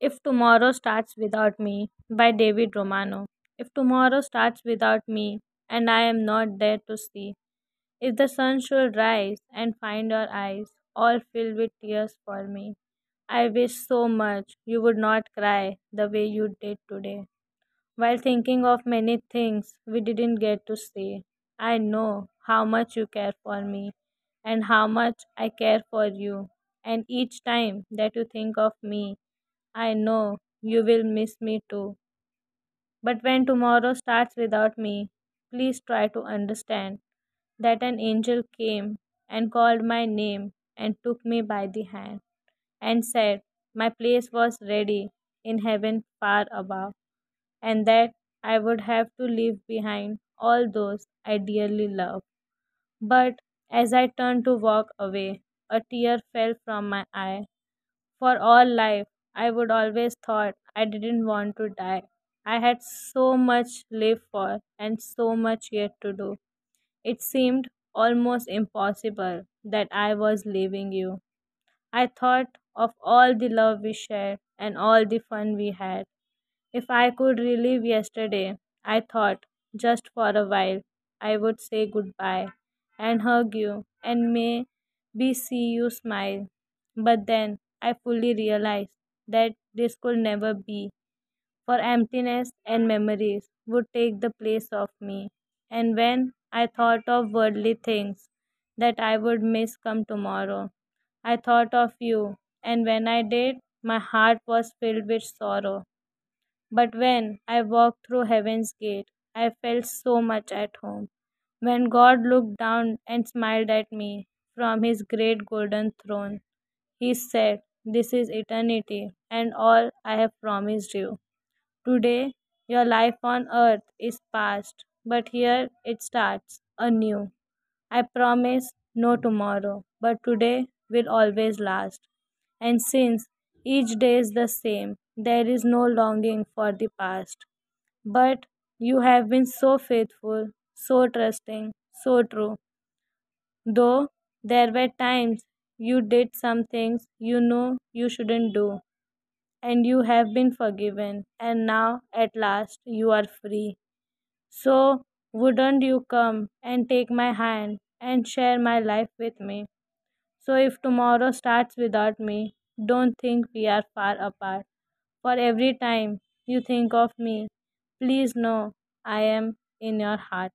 If Tomorrow Starts Without Me by David Romano. If tomorrow starts without me and I am not there to see, if the sun should rise and find your eyes all filled with tears for me, I wish so much you would not cry the way you did today. While thinking of many things we didn't get to say, I know how much you care for me and how much I care for you. And each time that you think of me, I know you will miss me too. But when tomorrow starts without me, please try to understand that an angel came and called my name and took me by the hand and said my place was ready in heaven far above, and that I would have to leave behind all those I dearly love. But as I turned to walk away, a tear fell from my eye. For all life, I would always thought I didn't want to die. I had so much live for and so much yet to do. It seemed almost impossible that I was leaving you. I thought of all the love we shared and all the fun we had. If I could relive yesterday, I thought just for a while I would say goodbye and hug you and may maybe see you smile. But then I fully realized that this could never be, for emptiness and memories would take the place of me. And when I thought of worldly things that I would miss come tomorrow, I thought of you, and when I did, my heart was filled with sorrow. But when I walked through heaven's gate, I felt so much at home. When God looked down and smiled at me from his great golden throne, he said, This is eternity and all I have promised you. Today, your life on earth is past, but here it starts anew. I promise no tomorrow, but today will always last. And since each day is the same, there is no longing for the past. But you have been so faithful, so trusting, so true. Though there were times you did some things you know you shouldn't do, and you have been forgiven, and now at last you are free. So, wouldn't you come and take my hand and share my life with me? So, if tomorrow starts without me, don't think we are far apart. For every time you think of me, please know I am in your heart.